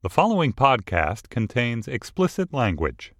The following podcast contains explicit language.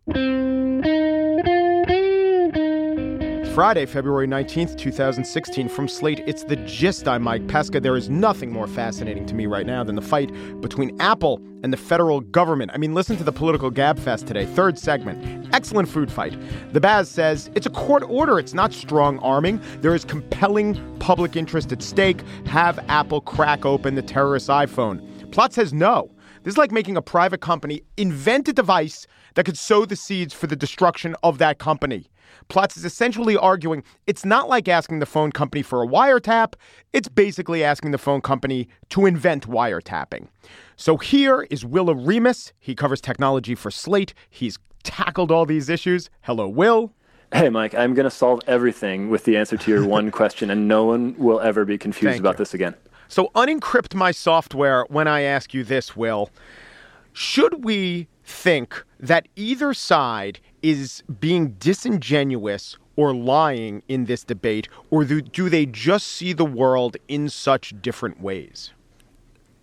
Friday, February 19th, 2016. From Slate, it's the gist. I'm Mike Pesca. There is nothing more fascinating to me right now than the fight between Apple and the federal government. I mean, listen to the political gabfest today. Third segment. Excellent food fight. The Baz says it's a court order, it's not strong arming. There is compelling public interest at stake. Have Apple crack open the terrorist iPhone. Plotz says no. This is like making a private company invent a device that could sow the seeds for the destruction of that company. Plotz is essentially arguing it's not like asking the phone company for a wiretap, it's basically asking the phone company to invent wiretapping. So here is Will Oremus. He covers technology for Slate. He's tackled all these issues. Hello, Will. Hey, Mike, I'm going to solve everything with the answer to your one question, and no one will ever be confused Thank about you. this again. So unencrypt my software when I ask you this, Will. Should we think that either side is being disingenuous or lying in this debate, or do, they just see the world in such different ways?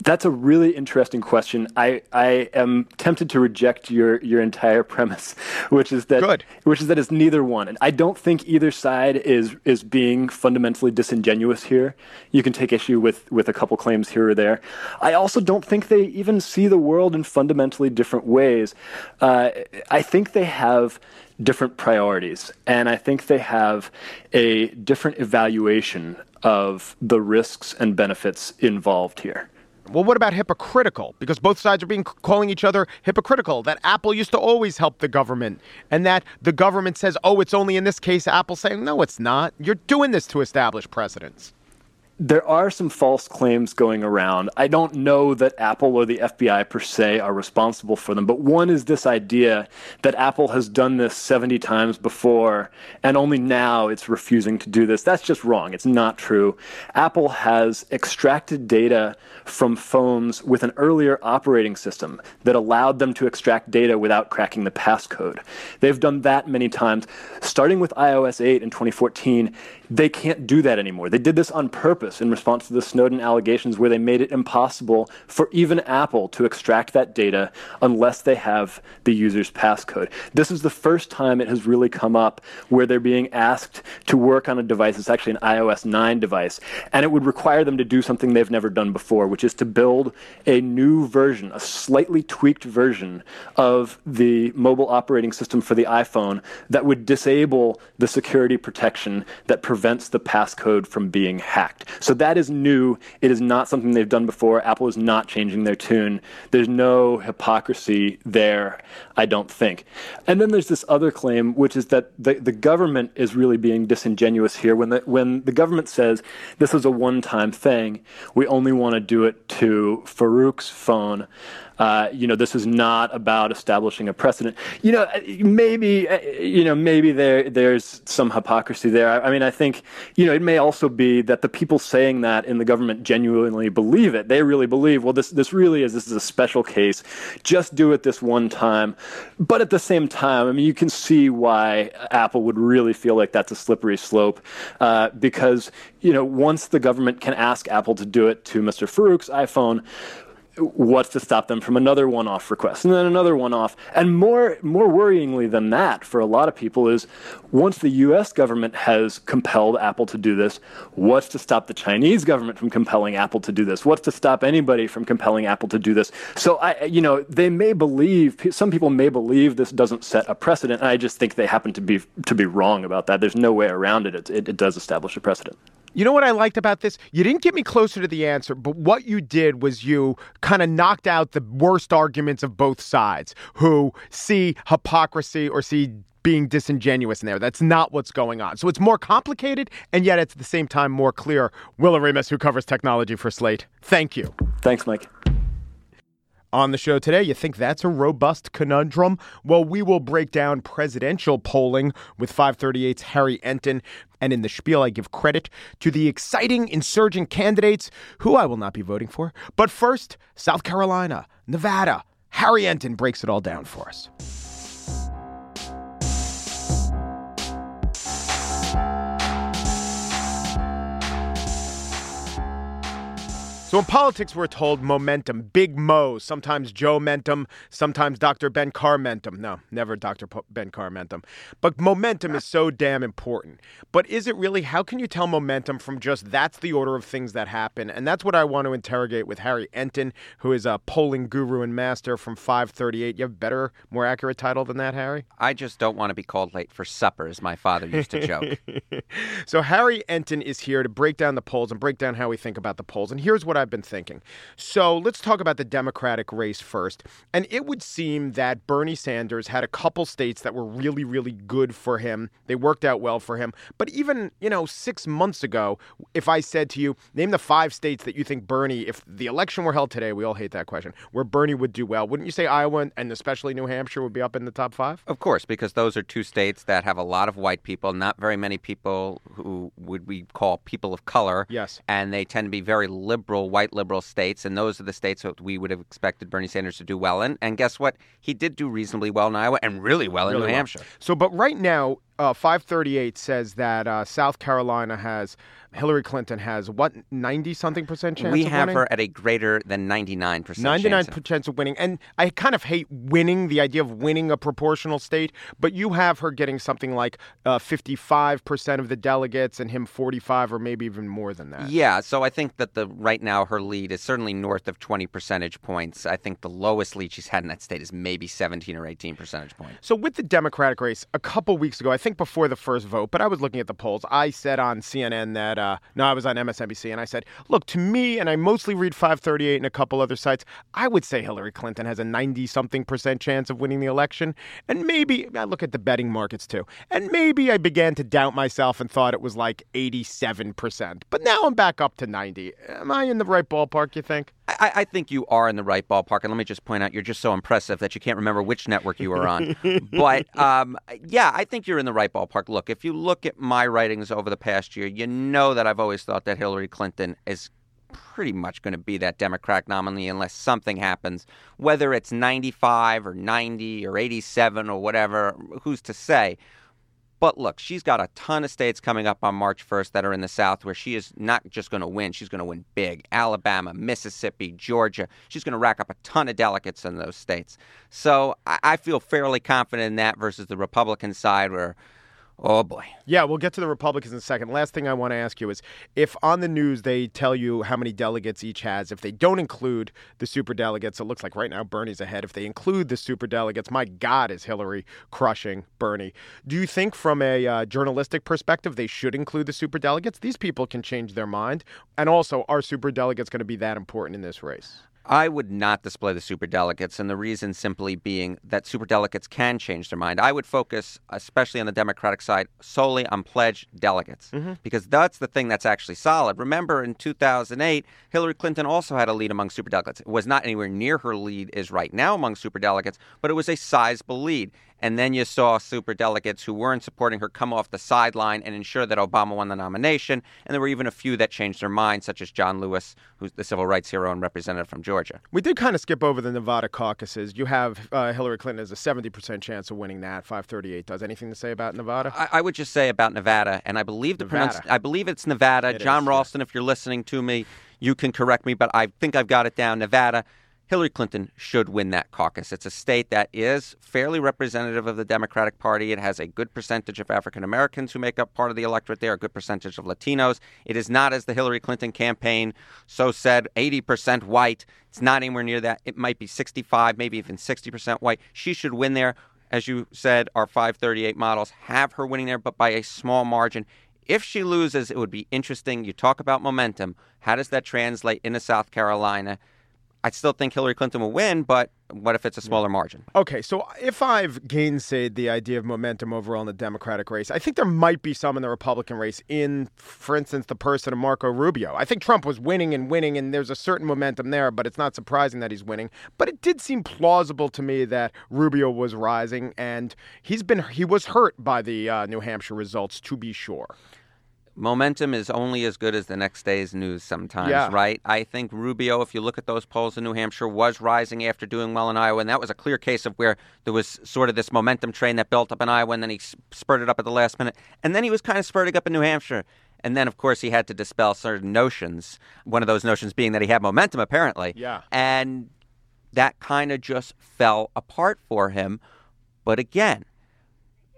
That's a really interesting question. I, I am tempted to reject your, your entire premise, which is that Good. which is that it's neither one. And I don't think either side is is being fundamentally disingenuous here. You can take issue with with a couple claims here or there. I also don't think they even see the world in fundamentally different ways. Uh, I think they have different priorities, and I think they have a different evaluation of the risks and benefits involved here. Well, what about hypocritical? Because both sides are being calling each other hypocritical. That Apple used to always help the government, and that the government says, "Oh, it's only in this case." Apple saying, "No, it's not. You're doing this to establish precedents." There are some false claims going around. I don't know that Apple or the FBI per se are responsible for them, but one is this idea that Apple has done this 70 times before and only now it's refusing to do this. That's just wrong. It's not true. Apple has extracted data from phones with an earlier operating system that allowed them to extract data without cracking the passcode. They've done that many times. Starting with iOS 8 in 2014, they can't do that anymore. They did this on purpose in response to the Snowden allegations, where they made it impossible for even Apple to extract that data unless they have the user's passcode. This is the first time it has really come up where they're being asked to work on a device. It's actually an iOS 9 device, and it would require them to do something they've never done before, which is to build a new version, a slightly tweaked version of the mobile operating system for the iPhone that would disable the security protection that prevents the passcode from being hacked. So that is new. It is not something they've done before. Apple is not changing their tune. There's no hypocrisy there, I don't think. And then there's this other claim, which is that the, the government is really being disingenuous here. When the, when the government says this is a one time thing, we only want to do it to Farook's phone. Uh, you know, this is not about establishing a precedent. You know, maybe, uh, you know, maybe there there's some hypocrisy there. I, I mean, I think, you know, it may also be that the people saying that in the government genuinely believe it. They really believe, well, this this really is this is a special case. Just do it this one time. But at the same time, I mean, you can see why Apple would really feel like that's a slippery slope, uh, because you know, once the government can ask Apple to do it to Mr. Farook's iPhone what's to stop them from another one-off request and then another one-off. And more more worryingly than that for a lot of people is once the US government has compelled Apple to do this what's to stop the Chinese government from compelling Apple to do this? What's to stop anybody from compelling Apple to do this? So I you know they may believe some people may believe this doesn't set a precedent. I just think they happen to be to be wrong about that. There's no way around it, it, it does establish a precedent You know what I liked about this? You didn't get me closer to the answer, but what you did was you kind of knocked out the worst arguments of both sides who see hypocrisy or see being disingenuous in there. That's not what's going on. So it's more complicated, and yet it's at the same time more clear. Will Oremus, who covers technology for Slate, thank you. thanks Mike On the show today, you think that's a robust conundrum? Well, we will break down presidential polling with 538's Harry Enten. And in the spiel, I give credit to the exciting insurgent candidates who I will not be voting for. But first, South Carolina, Nevada. Harry Enten breaks it all down for us. So in politics, we're told momentum, big Mo, sometimes Joe Mentum, sometimes Dr. Ben Carr Mentum. No, never Dr. Ben Carr Mentum. But momentum is so damn important. But is it really? How can you tell momentum from just that's the order of things that happen? And that's what I want to interrogate with Harry Enten, who is a polling guru and master from 538. You have a better, more accurate title than that, Harry? I just don't want to be called late for supper, as my father used to joke. so Harry Enten is here to break down the polls and break down how we think about the polls. And here's what I've been thinking. So let's talk about the Democratic race first. And it would seem that Bernie Sanders had a couple states that were really, really good for him. They worked out well for him. But even, you know, six months ago, if I said to you, name the five states that you think Bernie, if the election were held today, we all hate that question, where Bernie would do well, wouldn't you say Iowa and especially New Hampshire would be up in the top five? Of course, because those are two states that have a lot of white people, not very many people who would we call people of color. Yes. And they tend to be very liberal, white liberal states, and those are the states that we would have expected Bernie Sanders to do well in. And guess what? He did do reasonably well in Iowa and really well Really in New well. Hampshire. So, but right now, uh, 538 says that uh, South Carolina has Hillary Clinton has what 90 something percent chance. we have winning? her at a greater than 99% 99 chance. chance of winning. And I kind of hate winning, the idea of winning a proportional state, but you have her getting something like uh, 55% of the delegates and him 45 or maybe even more than that. Yeah, so I think that the right now her lead is certainly north of 20 percentage points. I think the lowest lead she's had in that state is maybe 17 or 18 percentage points. So with the Democratic race, a couple weeks ago, I think before the first vote, but I was looking at the polls. I said on CNN that uh, no, I was on MSNBC, and I said, look, to me, and I mostly read 538 and a couple other sites. I would say Hillary Clinton has a 90 something percent chance of winning the election, and maybe I look at the betting markets too, and maybe I began to doubt myself and thought it was like 87 percent. But now I'm back up to 90. Am I in the right ballpark? You think? I, I think you are in the right ballpark, and let me just point out you're just so impressive that you can't remember which network you were on. but um, yeah, I think you're in the right ballpark. Look, if you look at my writings over the past year, you know that I've always thought that Hillary Clinton is pretty much going to be that Democratic nominee unless something happens, whether it's 95 or 90 or 87 or whatever, who's to say? But look, she's got a ton of states coming up on March 1st that are in the South where she is not just going to win, she's going to win big. Alabama, Mississippi, Georgia. She's going to rack up a ton of delegates in those states. So I, I feel fairly confident in that versus the Republican side where, oh boy. Yeah, we'll get to the Republicans in a second. Last thing I want to ask you is if on the news they tell you how many delegates each has, if they don't include the super delegates, it looks like right now Bernie's ahead. If they include the super delegates, my God, is Hillary crushing Bernie. Do you think, from a uh, journalistic perspective, they should include the super delegates? These people can change their mind. And also, are super delegates going to be that important in this race? I would not display the superdelegates, and the reason simply being that superdelegates can change their mind. I would focus, especially on the Democratic side, solely on pledged delegates mm-hmm. because that's the thing that's actually solid. Remember, in 2008, Hillary Clinton also had a lead among superdelegates. It was not anywhere near her lead is right now among superdelegates, but it was a sizable lead. And then you saw super delegates who weren't supporting her come off the sideline and ensure that Obama won the nomination. And there were even a few that changed their mind, such as Jon Lewis, who's the civil rights hero and representative from Georgia. We did kind of skip over the Nevada caucuses. You have uh, Hillary Clinton has a 70% chance of winning that. 538 does. Anything to say about Nevada? I, I would just say about Nevada, and I believe the pronounce, I believe it's Nevada. It John is, yeah. Ralston, if you're listening to me, you can correct me, but I think I've got it down. Nevada. Hillary Clinton should win that caucus. It's a state that is fairly representative of the Democratic Party. It has a good percentage of African Americans who make up part of the electorate there, a good percentage of Latinos. It is not, as the Hillary Clinton campaign so said, 80% white. It's not anywhere near that. It might be 65, maybe even 60% white. She should win there. As you said, our 538 models have her winning there, but by a small margin. If she loses, it would be interesting. You talk about momentum. How does that translate into South Carolina? I still think Hillary Clinton will win, but what if it's a smaller margin? Okay, so if I've gainsaid the idea of momentum overall in the Democratic race, I think there might be some in the Republican race in, for instance, the person of Marco Rubio. I think Trump was winning and winning, and there's a certain momentum there, but it's not surprising that he's winning. But it did seem plausible to me that Rubio was rising, and he's been he was hurt by the uh, New Hampshire results, to be sure. Momentum is only as good as the next day's news sometimes, Yeah. right? I think Rubio, if you look at those polls in New Hampshire, was rising after doing well in Iowa, and that was a clear case of where there was sort of this momentum train that built up in Iowa, and then he spurted up at the last minute. And then he was kind of spurting up in New Hampshire. And then, of course, he had to dispel certain notions. One of those notions being that he had momentum, apparently. Yeah. And that kind of just fell apart for him. But again,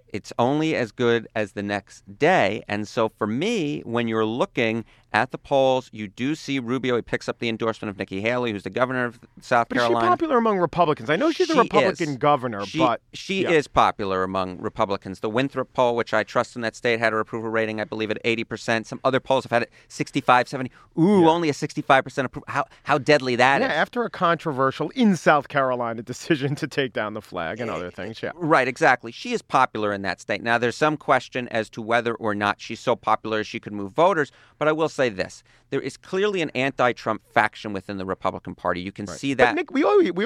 it's only as good as the next day. And so for me, when you're looking at the polls, you do see Rubio. He picks up the endorsement of Nikki Haley, who's the governor of South But Carolina. is she popular among Republicans? I know she's She a Republican is. governor, She, but she yeah. is popular among Republicans. The Winthrop poll, which I trust in that state, had her approval rating, I believe, at 80%. Some other polls have had it 65, 70. Ooh, only a 65% approval. How, how deadly that is! Yeah, after a controversial in South Carolina decision to take down the flag and eh, other things. Yeah. Right, exactly. She is popular in that state. Now, there's some question as to whether or not she's so popular as she could move voters, but I will say this. There is clearly an anti Trump faction within the Republican Party. You can see But that. Nick, we always, we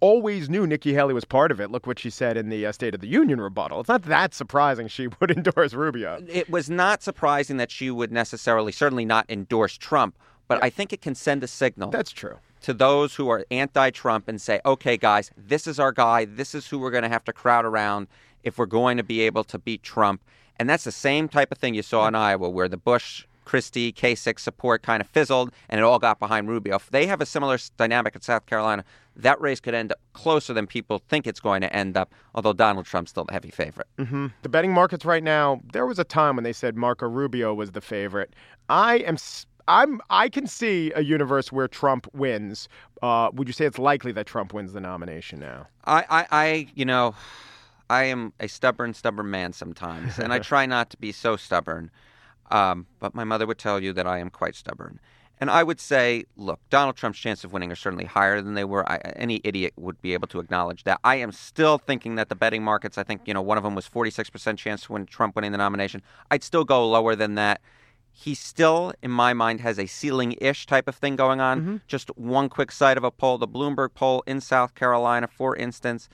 always knew Nikki Haley was part of it. Look what she said in the uh, State of the Union rebuttal. It's not that surprising she would endorse Rubio. it was not surprising that she would necessarily, certainly not endorse Trump, but I think it can send a signal. That's true. to those who are anti Trump and say, okay, guys, this is our guy. This is who we're going to have to crowd around if we're going to be able to beat Trump. And that's the same type of thing you saw in Iowa, where the Bush, Christie, Kasich support kind of fizzled and it all got behind Rubio. If they have a similar dynamic in South Carolina, that race could end up closer than people think it's going to end up, although Donald Trump's still the heavy favorite. hmm The betting markets right now, there was a time when they said Marco Rubio was the favorite. I am. I'm. I can see a universe where Trump wins. Uh, would you say it's likely that Trump wins the nomination now? I, I, I, you know, I am a stubborn, stubborn man sometimes, and I try not to be so stubborn. Um, but my mother would tell you that I am quite stubborn. And I would say, look, Donald Trump's chance of winning are certainly higher than they were. I, any idiot would be able to acknowledge that. I am still thinking that the betting markets, I think, you know, one of them was 46% chance to win Trump winning the nomination. I'd still go lower than that. He still, in my mind, has a ceiling ish type of thing going on. Just one quick side of a poll, the Bloomberg poll in South Carolina, for instance.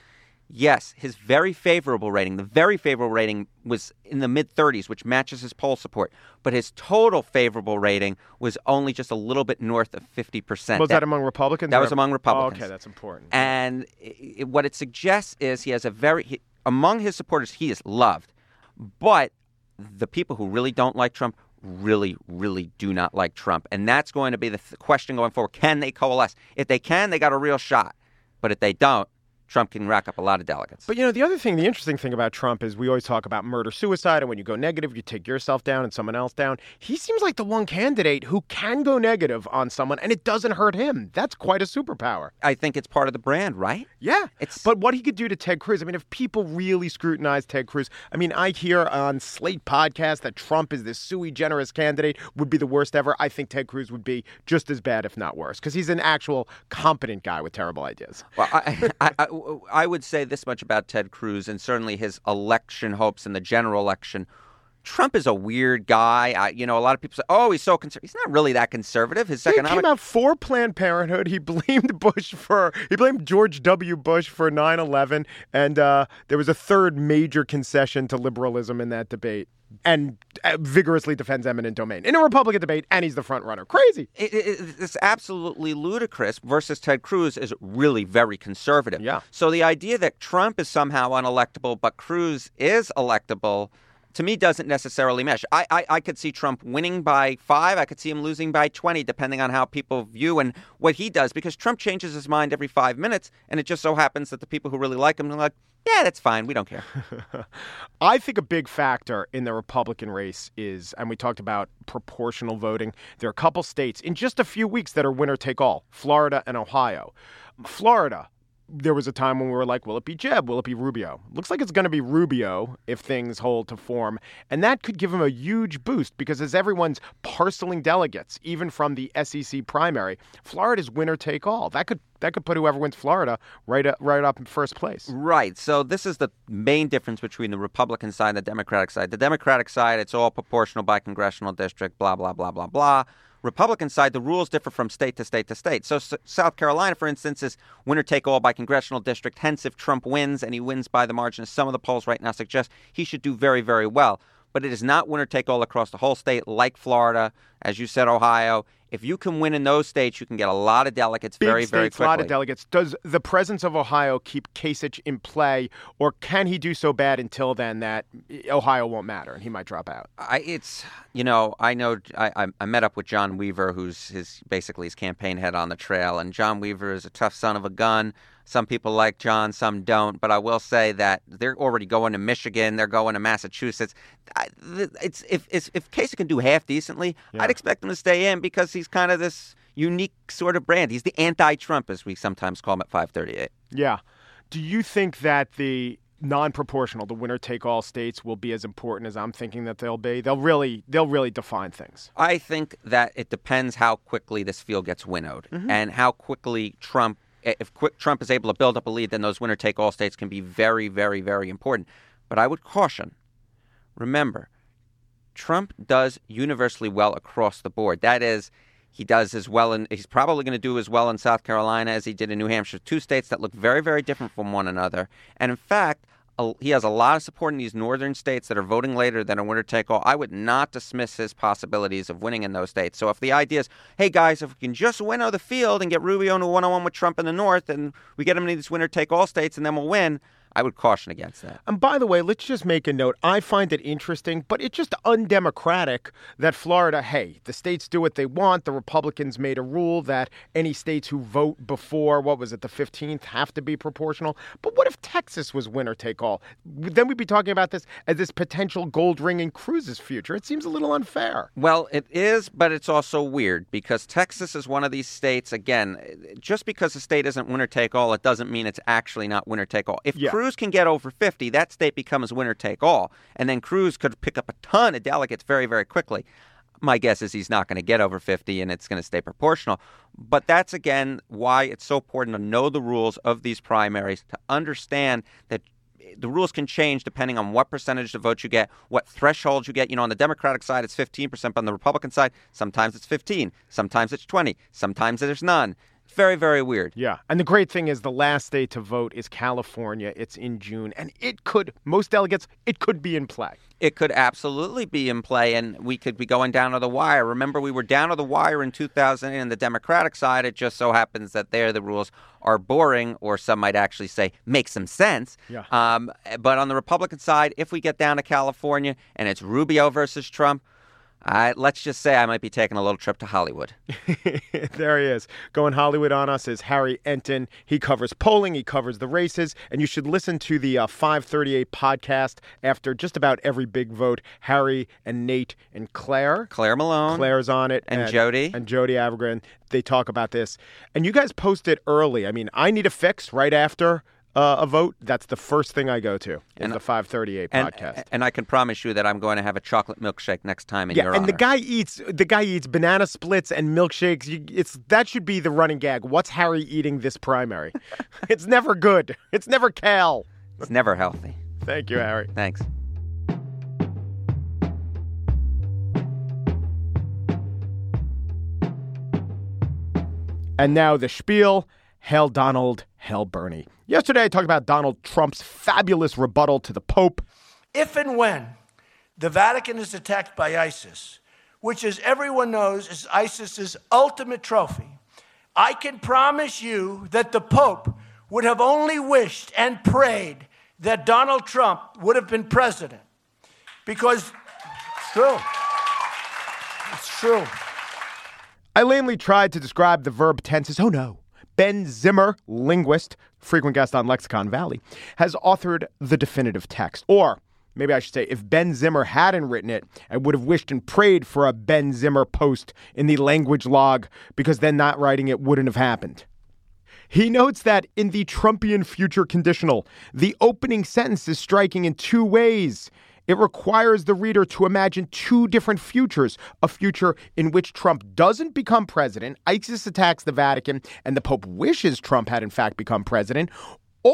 Yes, his very favorable rating, the very favorable rating was in the mid 30s, which matches his poll support. But his total favorable rating was only just a little bit north of 50%. Was that, among Republicans? that was among Republicans. Oh, okay, that's important. And i i what it suggests is he has a very, he, among his supporters, he is loved. But the people who really don't like Trump really, really do not like Trump. And that's going to be the th- question going forward. Can they coalesce? If they can, they got a real shot. But if they don't, Trump can rack up a lot of delegates. But you know, the other thing, the interesting thing about Trump is we always talk about murder suicide, and when you go negative, you take yourself down and someone else down. He seems like the one candidate who can go negative on someone and it doesn't hurt him. That's quite a superpower. I think it's part of the brand, right? Yeah. It's- But what he could do to Ted Cruz, I mean, if people really scrutinize Ted Cruz, I mean, I hear on Slate podcast that Trump is this sui generis candidate, would be the worst ever. I think Ted Cruz would be just as bad, if not worse, because he's an actual competent guy with terrible ideas. Well, I, I, I, I would say this much about Ted Cruz and certainly his election hopes in the general election. Trump is a weird guy. I, you know, a lot of people say, "Oh, he's so conservative." He's not really that conservative. His He economic came out for Planned Parenthood. He blamed Bush for he blamed George W. Bush for 9/11, and uh, there was a third major concession to liberalism in that debate. And uh, vigorously defends eminent domain in a Republican debate, and he's the front runner. Crazy. It, it, it's absolutely ludicrous versus Ted Cruz is really very conservative. Yeah. So the idea that Trump is somehow unelectable but Cruz is electable to me doesn't necessarily mesh. I, I, I could see Trump winning by five. I could see him losing by 20, depending on how people view and what he does, because Trump changes his mind every five minutes. And it just so happens that the people who really like him are like, yeah, that's fine. We don't care. I think a big factor in the Republican race is, and we talked about proportional voting. There are a couple states in just a few weeks that are winner take all Florida and Ohio. Florida, there was a time when we were like, will it be Jeb? Will it be Rubio? Looks like it's going to be Rubio if things hold to form. And that could give him a huge boost because as everyone's parceling delegates, even from the SEC primary, Florida's winner take all. That could that could put whoever wins Florida right up, right up in first place. Right. So this is the main difference between the Republican side and the Democratic side. The Democratic side, it's all proportional by congressional district, blah, blah, blah, blah, blah. Republican side, the rules differ from state to state to state. So, S- South Carolina, for instance, is winner take all by congressional district. Hence, if Trump wins and he wins by the margin, as some of the polls right now suggest, he should do very, very well. But it is not winner take all across the whole state like Florida, as you said, Ohio. If you can win in those states, you can get a lot of delegates Big very, states, very a lot of delegates. Does the presence of Ohio keep Kasich in play, or can he do so bad until then that eh, Ohio won't matter and he might drop out? I, it's you know I know I, I I met up with John Weaver, who's his basically his campaign head on the trail, and John Weaver is a tough son of a gun. Some people like John, some don't. But I will say that they're already going to Michigan, they're going to Massachusetts. I, it's if if, if Kasich can do half decently, I'd expect him to stay in because he's kind of this unique sort of brand. He's the anti-Trump, as we sometimes call him at 538. Yeah. Do you think that the non-proportional, the winner-take-all states, will be as important as I'm thinking that they'll be? They'll really, they'll really define things. I think that it depends how quickly this field gets winnowed mm-hmm. and how quickly Trump, Eh, if quick, Trump is able to build up a lead, then those winner take all states can be very, very, very important. But I would caution remember, Trump does universally well across the board. That is, he does as well, and he's probably going to do as well in South Carolina as he did in New Hampshire. Two states that look very, very different from one another. And in fact, he has a lot of support in these northern states that are voting later than a winner take all. I would not dismiss his possibilities of winning in those states. So if the idea is, hey guys, if we can just winnow the field and get Rubio into one on one with Trump in the north, and we get him into these winner take all states, and then we'll win. I would caution against that. And by the way, let's just make a note. I find it interesting, but it's just undemocratic that Florida, hey, the states do what they want. The Republicans made a rule that any states who vote before, what was it, the 15th, have to be proportional. But what if Texas was winner take all? Then we'd be talking about this as this potential gold ring in Cruz's future. It seems a little unfair. Well, it is, but it's also weird because Texas is one of these states. Again, just because a state isn't winner take all, it doesn't mean it's actually not winner take all. If Yeah. Cruz can get over 50, that state becomes winner take all. And then Cruz could pick up a ton of delegates very, very quickly. My guess is he's not going to get over 50 and it's going to stay proportional. But that's, again, why it's so important to know the rules of these primaries, to understand that the rules can change depending on what percentage of votes you get, what thresholds you get. You know, on the Democratic side, it's 15%, but on the Republican side, sometimes it's 15, sometimes it's 20, sometimes there's none. Very, very weird. Yeah. And the great thing is the last day to vote is California. It's in June. And it could, most delegates, it could be in play. It could absolutely be in play, and we could be going down to the wire. Remember, we were down to the wire in 2000 on the Democratic side. It just so happens that there the rules are boring, or some might actually say make some sense. Yeah. Um, but on the Republican side, if we get down to California and it's Rubio versus Trump, I, let's just say I might be taking a little trip to Hollywood. there he is. Going Hollywood on us is Harry Enten. He covers polling, he covers the races, and you should listen to the uh, 538 podcast after just about every big vote. Harry and Nate and Claire. Claire Malone. Claire's on it. And Jody. And Jody Avirgan. They talk about this. And you guys post it early. I mean, I need a fix right after uh, a vote. That's the first thing I go to is And- the 538 and, podcast. and I can promise you that I'm going to have a chocolate milkshake next time in Yeah, your and the guy eats the guy eats banana splits and milkshakes. You, it's that should be the running gag. What's Harry eating this primary? it's never good. It's never kale. it's never healthy. Thank you, Harry. Thanks. And now the spiel. Hail Donald, hail Bernie. Yesterday I talked about Donald Trump's fabulous rebuttal to the Pope. if and when the Vatican is attacked by ISIS, which, as everyone knows, is ISIS's ultimate trophy, I can promise you that the Pope would have only wished and prayed that Donald Trump would have been president. Because it's true. It's true. I lamely tried to describe the verb tenses. Oh no. Ben Zimmer, linguist, frequent guest on Lexicon Valley, has authored the definitive text. Or maybe I should say, if Ben Zimmer hadn't written it, I would have wished and prayed for a Ben Zimmer post in the language log because then not writing it wouldn't have happened. He notes that in the Trumpian future conditional, the opening sentence is striking in two ways. It requires the reader to imagine two different futures a future in which Trump doesn't become president, ISIS attacks the Vatican, and the Pope wishes Trump had in fact become president,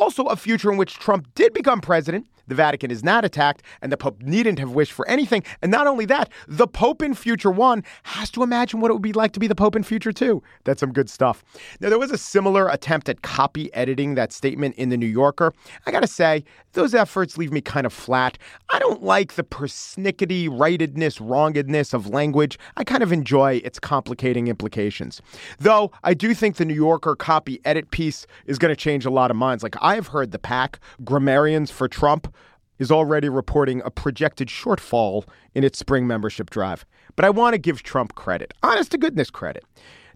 also a future in which Trump did become president the Vatican is not attacked, and the Pope needn't have wished for anything. And not only that, the Pope in future one has to imagine what it would be like to be the Pope in future two. That's some good stuff. Now, there was a similar attempt at copy editing that statement in The New Yorker. I got to say, those efforts leave me kind of flat. I don't like the persnickety, rightedness, wrongedness of language. I kind of enjoy its complicating implications. Though I do think the New Yorker copy edit piece is to change a lot of minds. Like I've heard the PAC, grammarians for Trump, is already reporting a projected shortfall in its spring membership drive. But I want to give Trump credit, honest to goodness credit.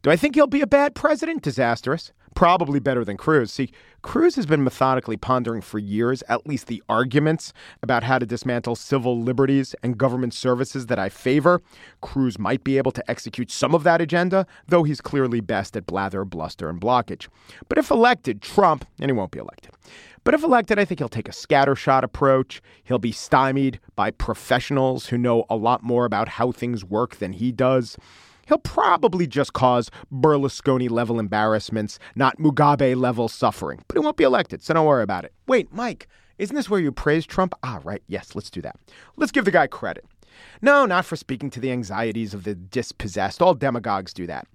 Do I think he'll be a bad president? Disastrous. Probably better than Cruz. See, Cruz has been methodically pondering for years at least the arguments about how to dismantle civil liberties and government services that I favor. Cruz might be able to execute some of that agenda, though he's clearly best at blather, bluster, and blockage. But if elected, Trump, and he won't be elected, but if elected, I think he'll take a scattershot approach. He'll be stymied by professionals who know a lot more about how things work than he does. He'll probably just cause Berlusconi level embarrassments, not Mugabe level suffering. But he won't be elected, so don't worry about it. Wait, Mike, isn't this where you praise Trump? Ah, right. Yes, let's do that. Let's give the guy credit. No, not for speaking to the anxieties of the dispossessed. All demagogues do that.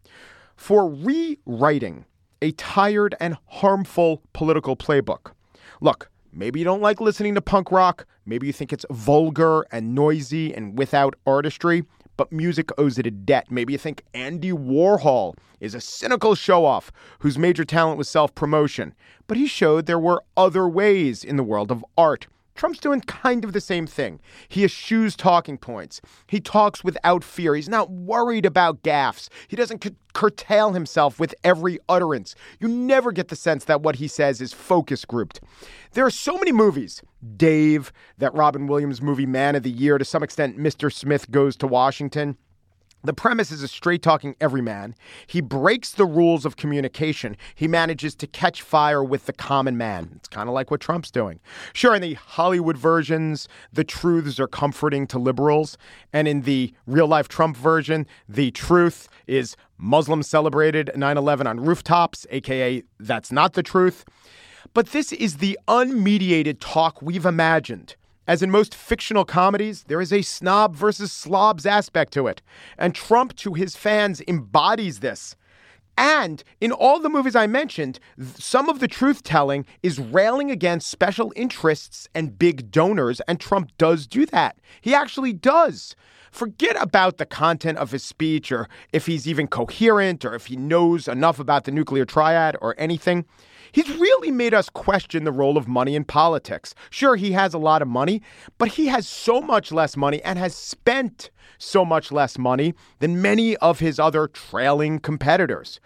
For rewriting a tired and harmful political playbook. Look, maybe you don't like listening to punk rock. Maybe you think it's vulgar and noisy and without artistry, but music owes it a debt. Maybe you think Andy Warhol is a cynical show off whose major talent was self promotion, but he showed there were other ways in the world of art Trump's doing kind of the same thing. He eschews talking points. He talks without fear. He's not worried about gaffes. He doesn't c- curtail himself with every utterance. You never get the sense that what he says is focus grouped. There are so many movies, Dave, that Robin Williams movie Man of the Year, to some extent, Mr. Smith Goes to Washington. The premise is a straight talking everyman. He breaks the rules of communication. He manages to catch fire with the common man. It's kind of like what Trump's doing. Sure, in the Hollywood versions, the truths are comforting to liberals. And in the real life Trump version, the truth is Muslims celebrated 9 11 on rooftops, aka that's not the truth. But this is the unmediated talk we've imagined. As in most fictional comedies, there is a snob versus slobs aspect to it. And Trump, to his fans, embodies this. And in all the movies I mentioned, some of the truth telling is railing against special interests and big donors, and Trump does do that. He actually does. Forget about the content of his speech or if he's even coherent or if he knows enough about the nuclear triad or anything. He's really made us question the role of money in politics. Sure, he has a lot of money, but he has so much less money and has spent so much less money than many of his other trailing competitors.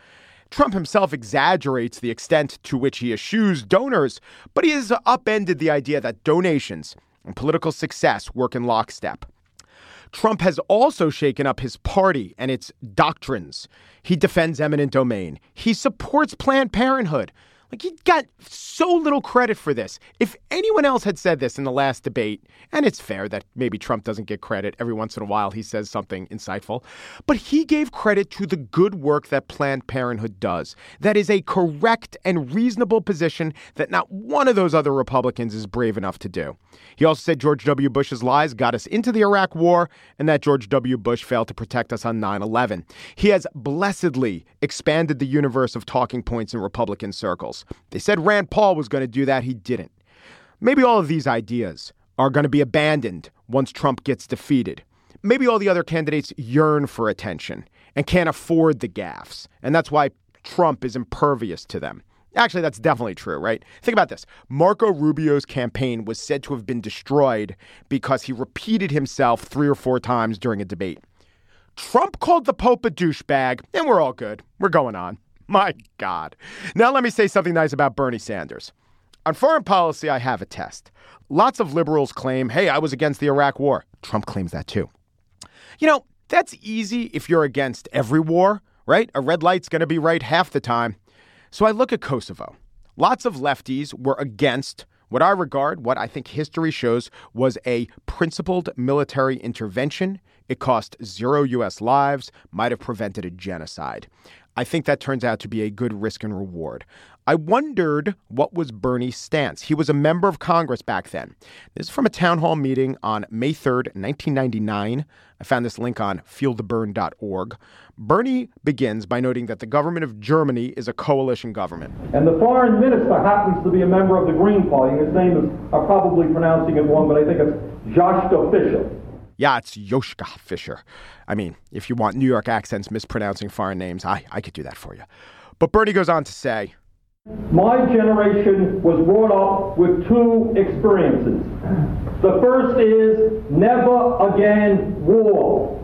Trump himself exaggerates the extent to which he eschews donors, but he has upended the idea that donations and political success work in lockstep. Trump has also shaken up his party and its doctrines. He defends eminent domain. He supports Planned Parenthood. Like he got so little credit for this. If anyone else had said this in the last debate, and it's fair that maybe Trump doesn't get credit every once in a while, he says something insightful, but he gave credit to the good work that Planned Parenthood does. That is a correct and reasonable position that not one of those other Republicans is brave enough to do. He also said George W. Bush's lies got us into the Iraq War and that George W. Bush failed to protect us on 9 11. He has blessedly expanded the universe of talking points in Republican circles. They said Rand Paul was going to do that, he didn't. Maybe all of these ideas are going to be abandoned once Trump gets defeated. Maybe all the other candidates yearn for attention and can't afford the gaffes, and that's why Trump is impervious to them. Actually, that's definitely true, right? Think about this. Marco Rubio's campaign was said to have been destroyed because he repeated himself three or four times during a debate. Trump called the Pope a douchebag, and we're all good. We're going on. My God. Now, let me say something nice about Bernie Sanders. On foreign policy, I have a test. Lots of liberals claim, hey, I was against the Iraq war. Trump claims that too. You know, that's easy if you're against every war, right? A red light's going to be right half the time. So I look at Kosovo. Lots of lefties were against what I regard, what I think history shows, was a principled military intervention. It cost zero U.S. lives, might have prevented a genocide. I think that turns out to be a good risk and reward. I wondered what was Bernie's stance. He was a member of Congress back then. This is from a town hall meeting on May 3rd, 1999. I found this link on feelthebern.org. Bernie begins by noting that the government of Germany is a coalition government. And the foreign minister happens to be a member of the Green Party. His name is, I'm probably pronouncing it wrong, but I think it's Joschka Fischer. Yeah, it's Yoshka Fisher. I mean, if you want New York accents mispronouncing foreign names, I, I could do that for you. But Bernie goes on to say My generation was brought up with two experiences. The first is never again war.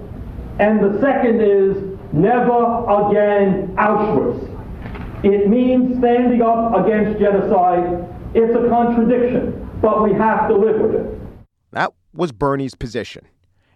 And the second is never again Auschwitz. It means standing up against genocide. It's a contradiction, but we have to live with it. that was Bernie's position.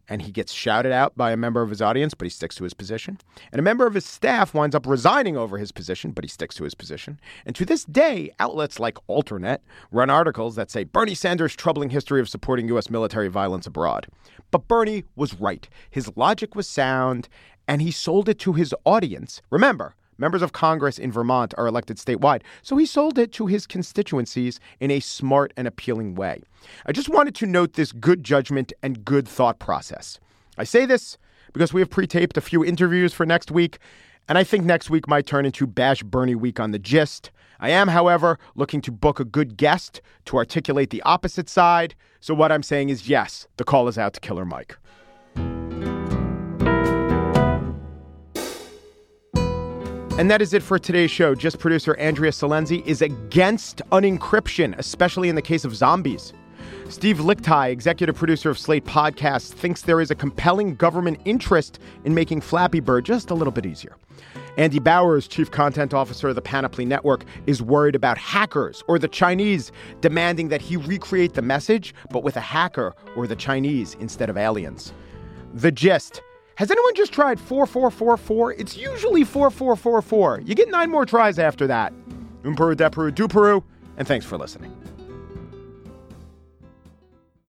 And he gets shouted out by a member of his audience, but he sticks to his position. And a member of his staff winds up resigning over his position, but he sticks to his position. And to this day, outlets like Alternet run articles that say Bernie Sanders' troubling history of supporting U.S. military violence abroad. But Bernie was right. His logic was sound, and he sold it to his audience. Remember, Members of Congress in Vermont are elected statewide, so he sold it to his constituencies in a smart and appealing way. I just wanted to note this good judgment and good thought process. I say this because we have pre taped a few interviews for next week, and I think next week might turn into Bash Bernie week on the gist. I am, however, looking to book a good guest to articulate the opposite side. So, what I'm saying is yes, the call is out to Killer Mike. And that is it for today's show. Just producer Andrea Silenzi is against unencryption, especially in the case of zombies. Steve Lickteig, executive producer of Slate Podcasts, thinks there is a compelling government interest in making Flappy Bird just a little bit easier. Andy Bowers, chief content officer of the Panoply Network, is worried about hackers or the Chinese demanding that he recreate the message, but with a hacker or the Chinese instead of aliens. The gist. Has anyone just tried 4444? It's usually 4444. You get nine more tries after that. Umperu, Deperu, Duperu, and thanks for listening.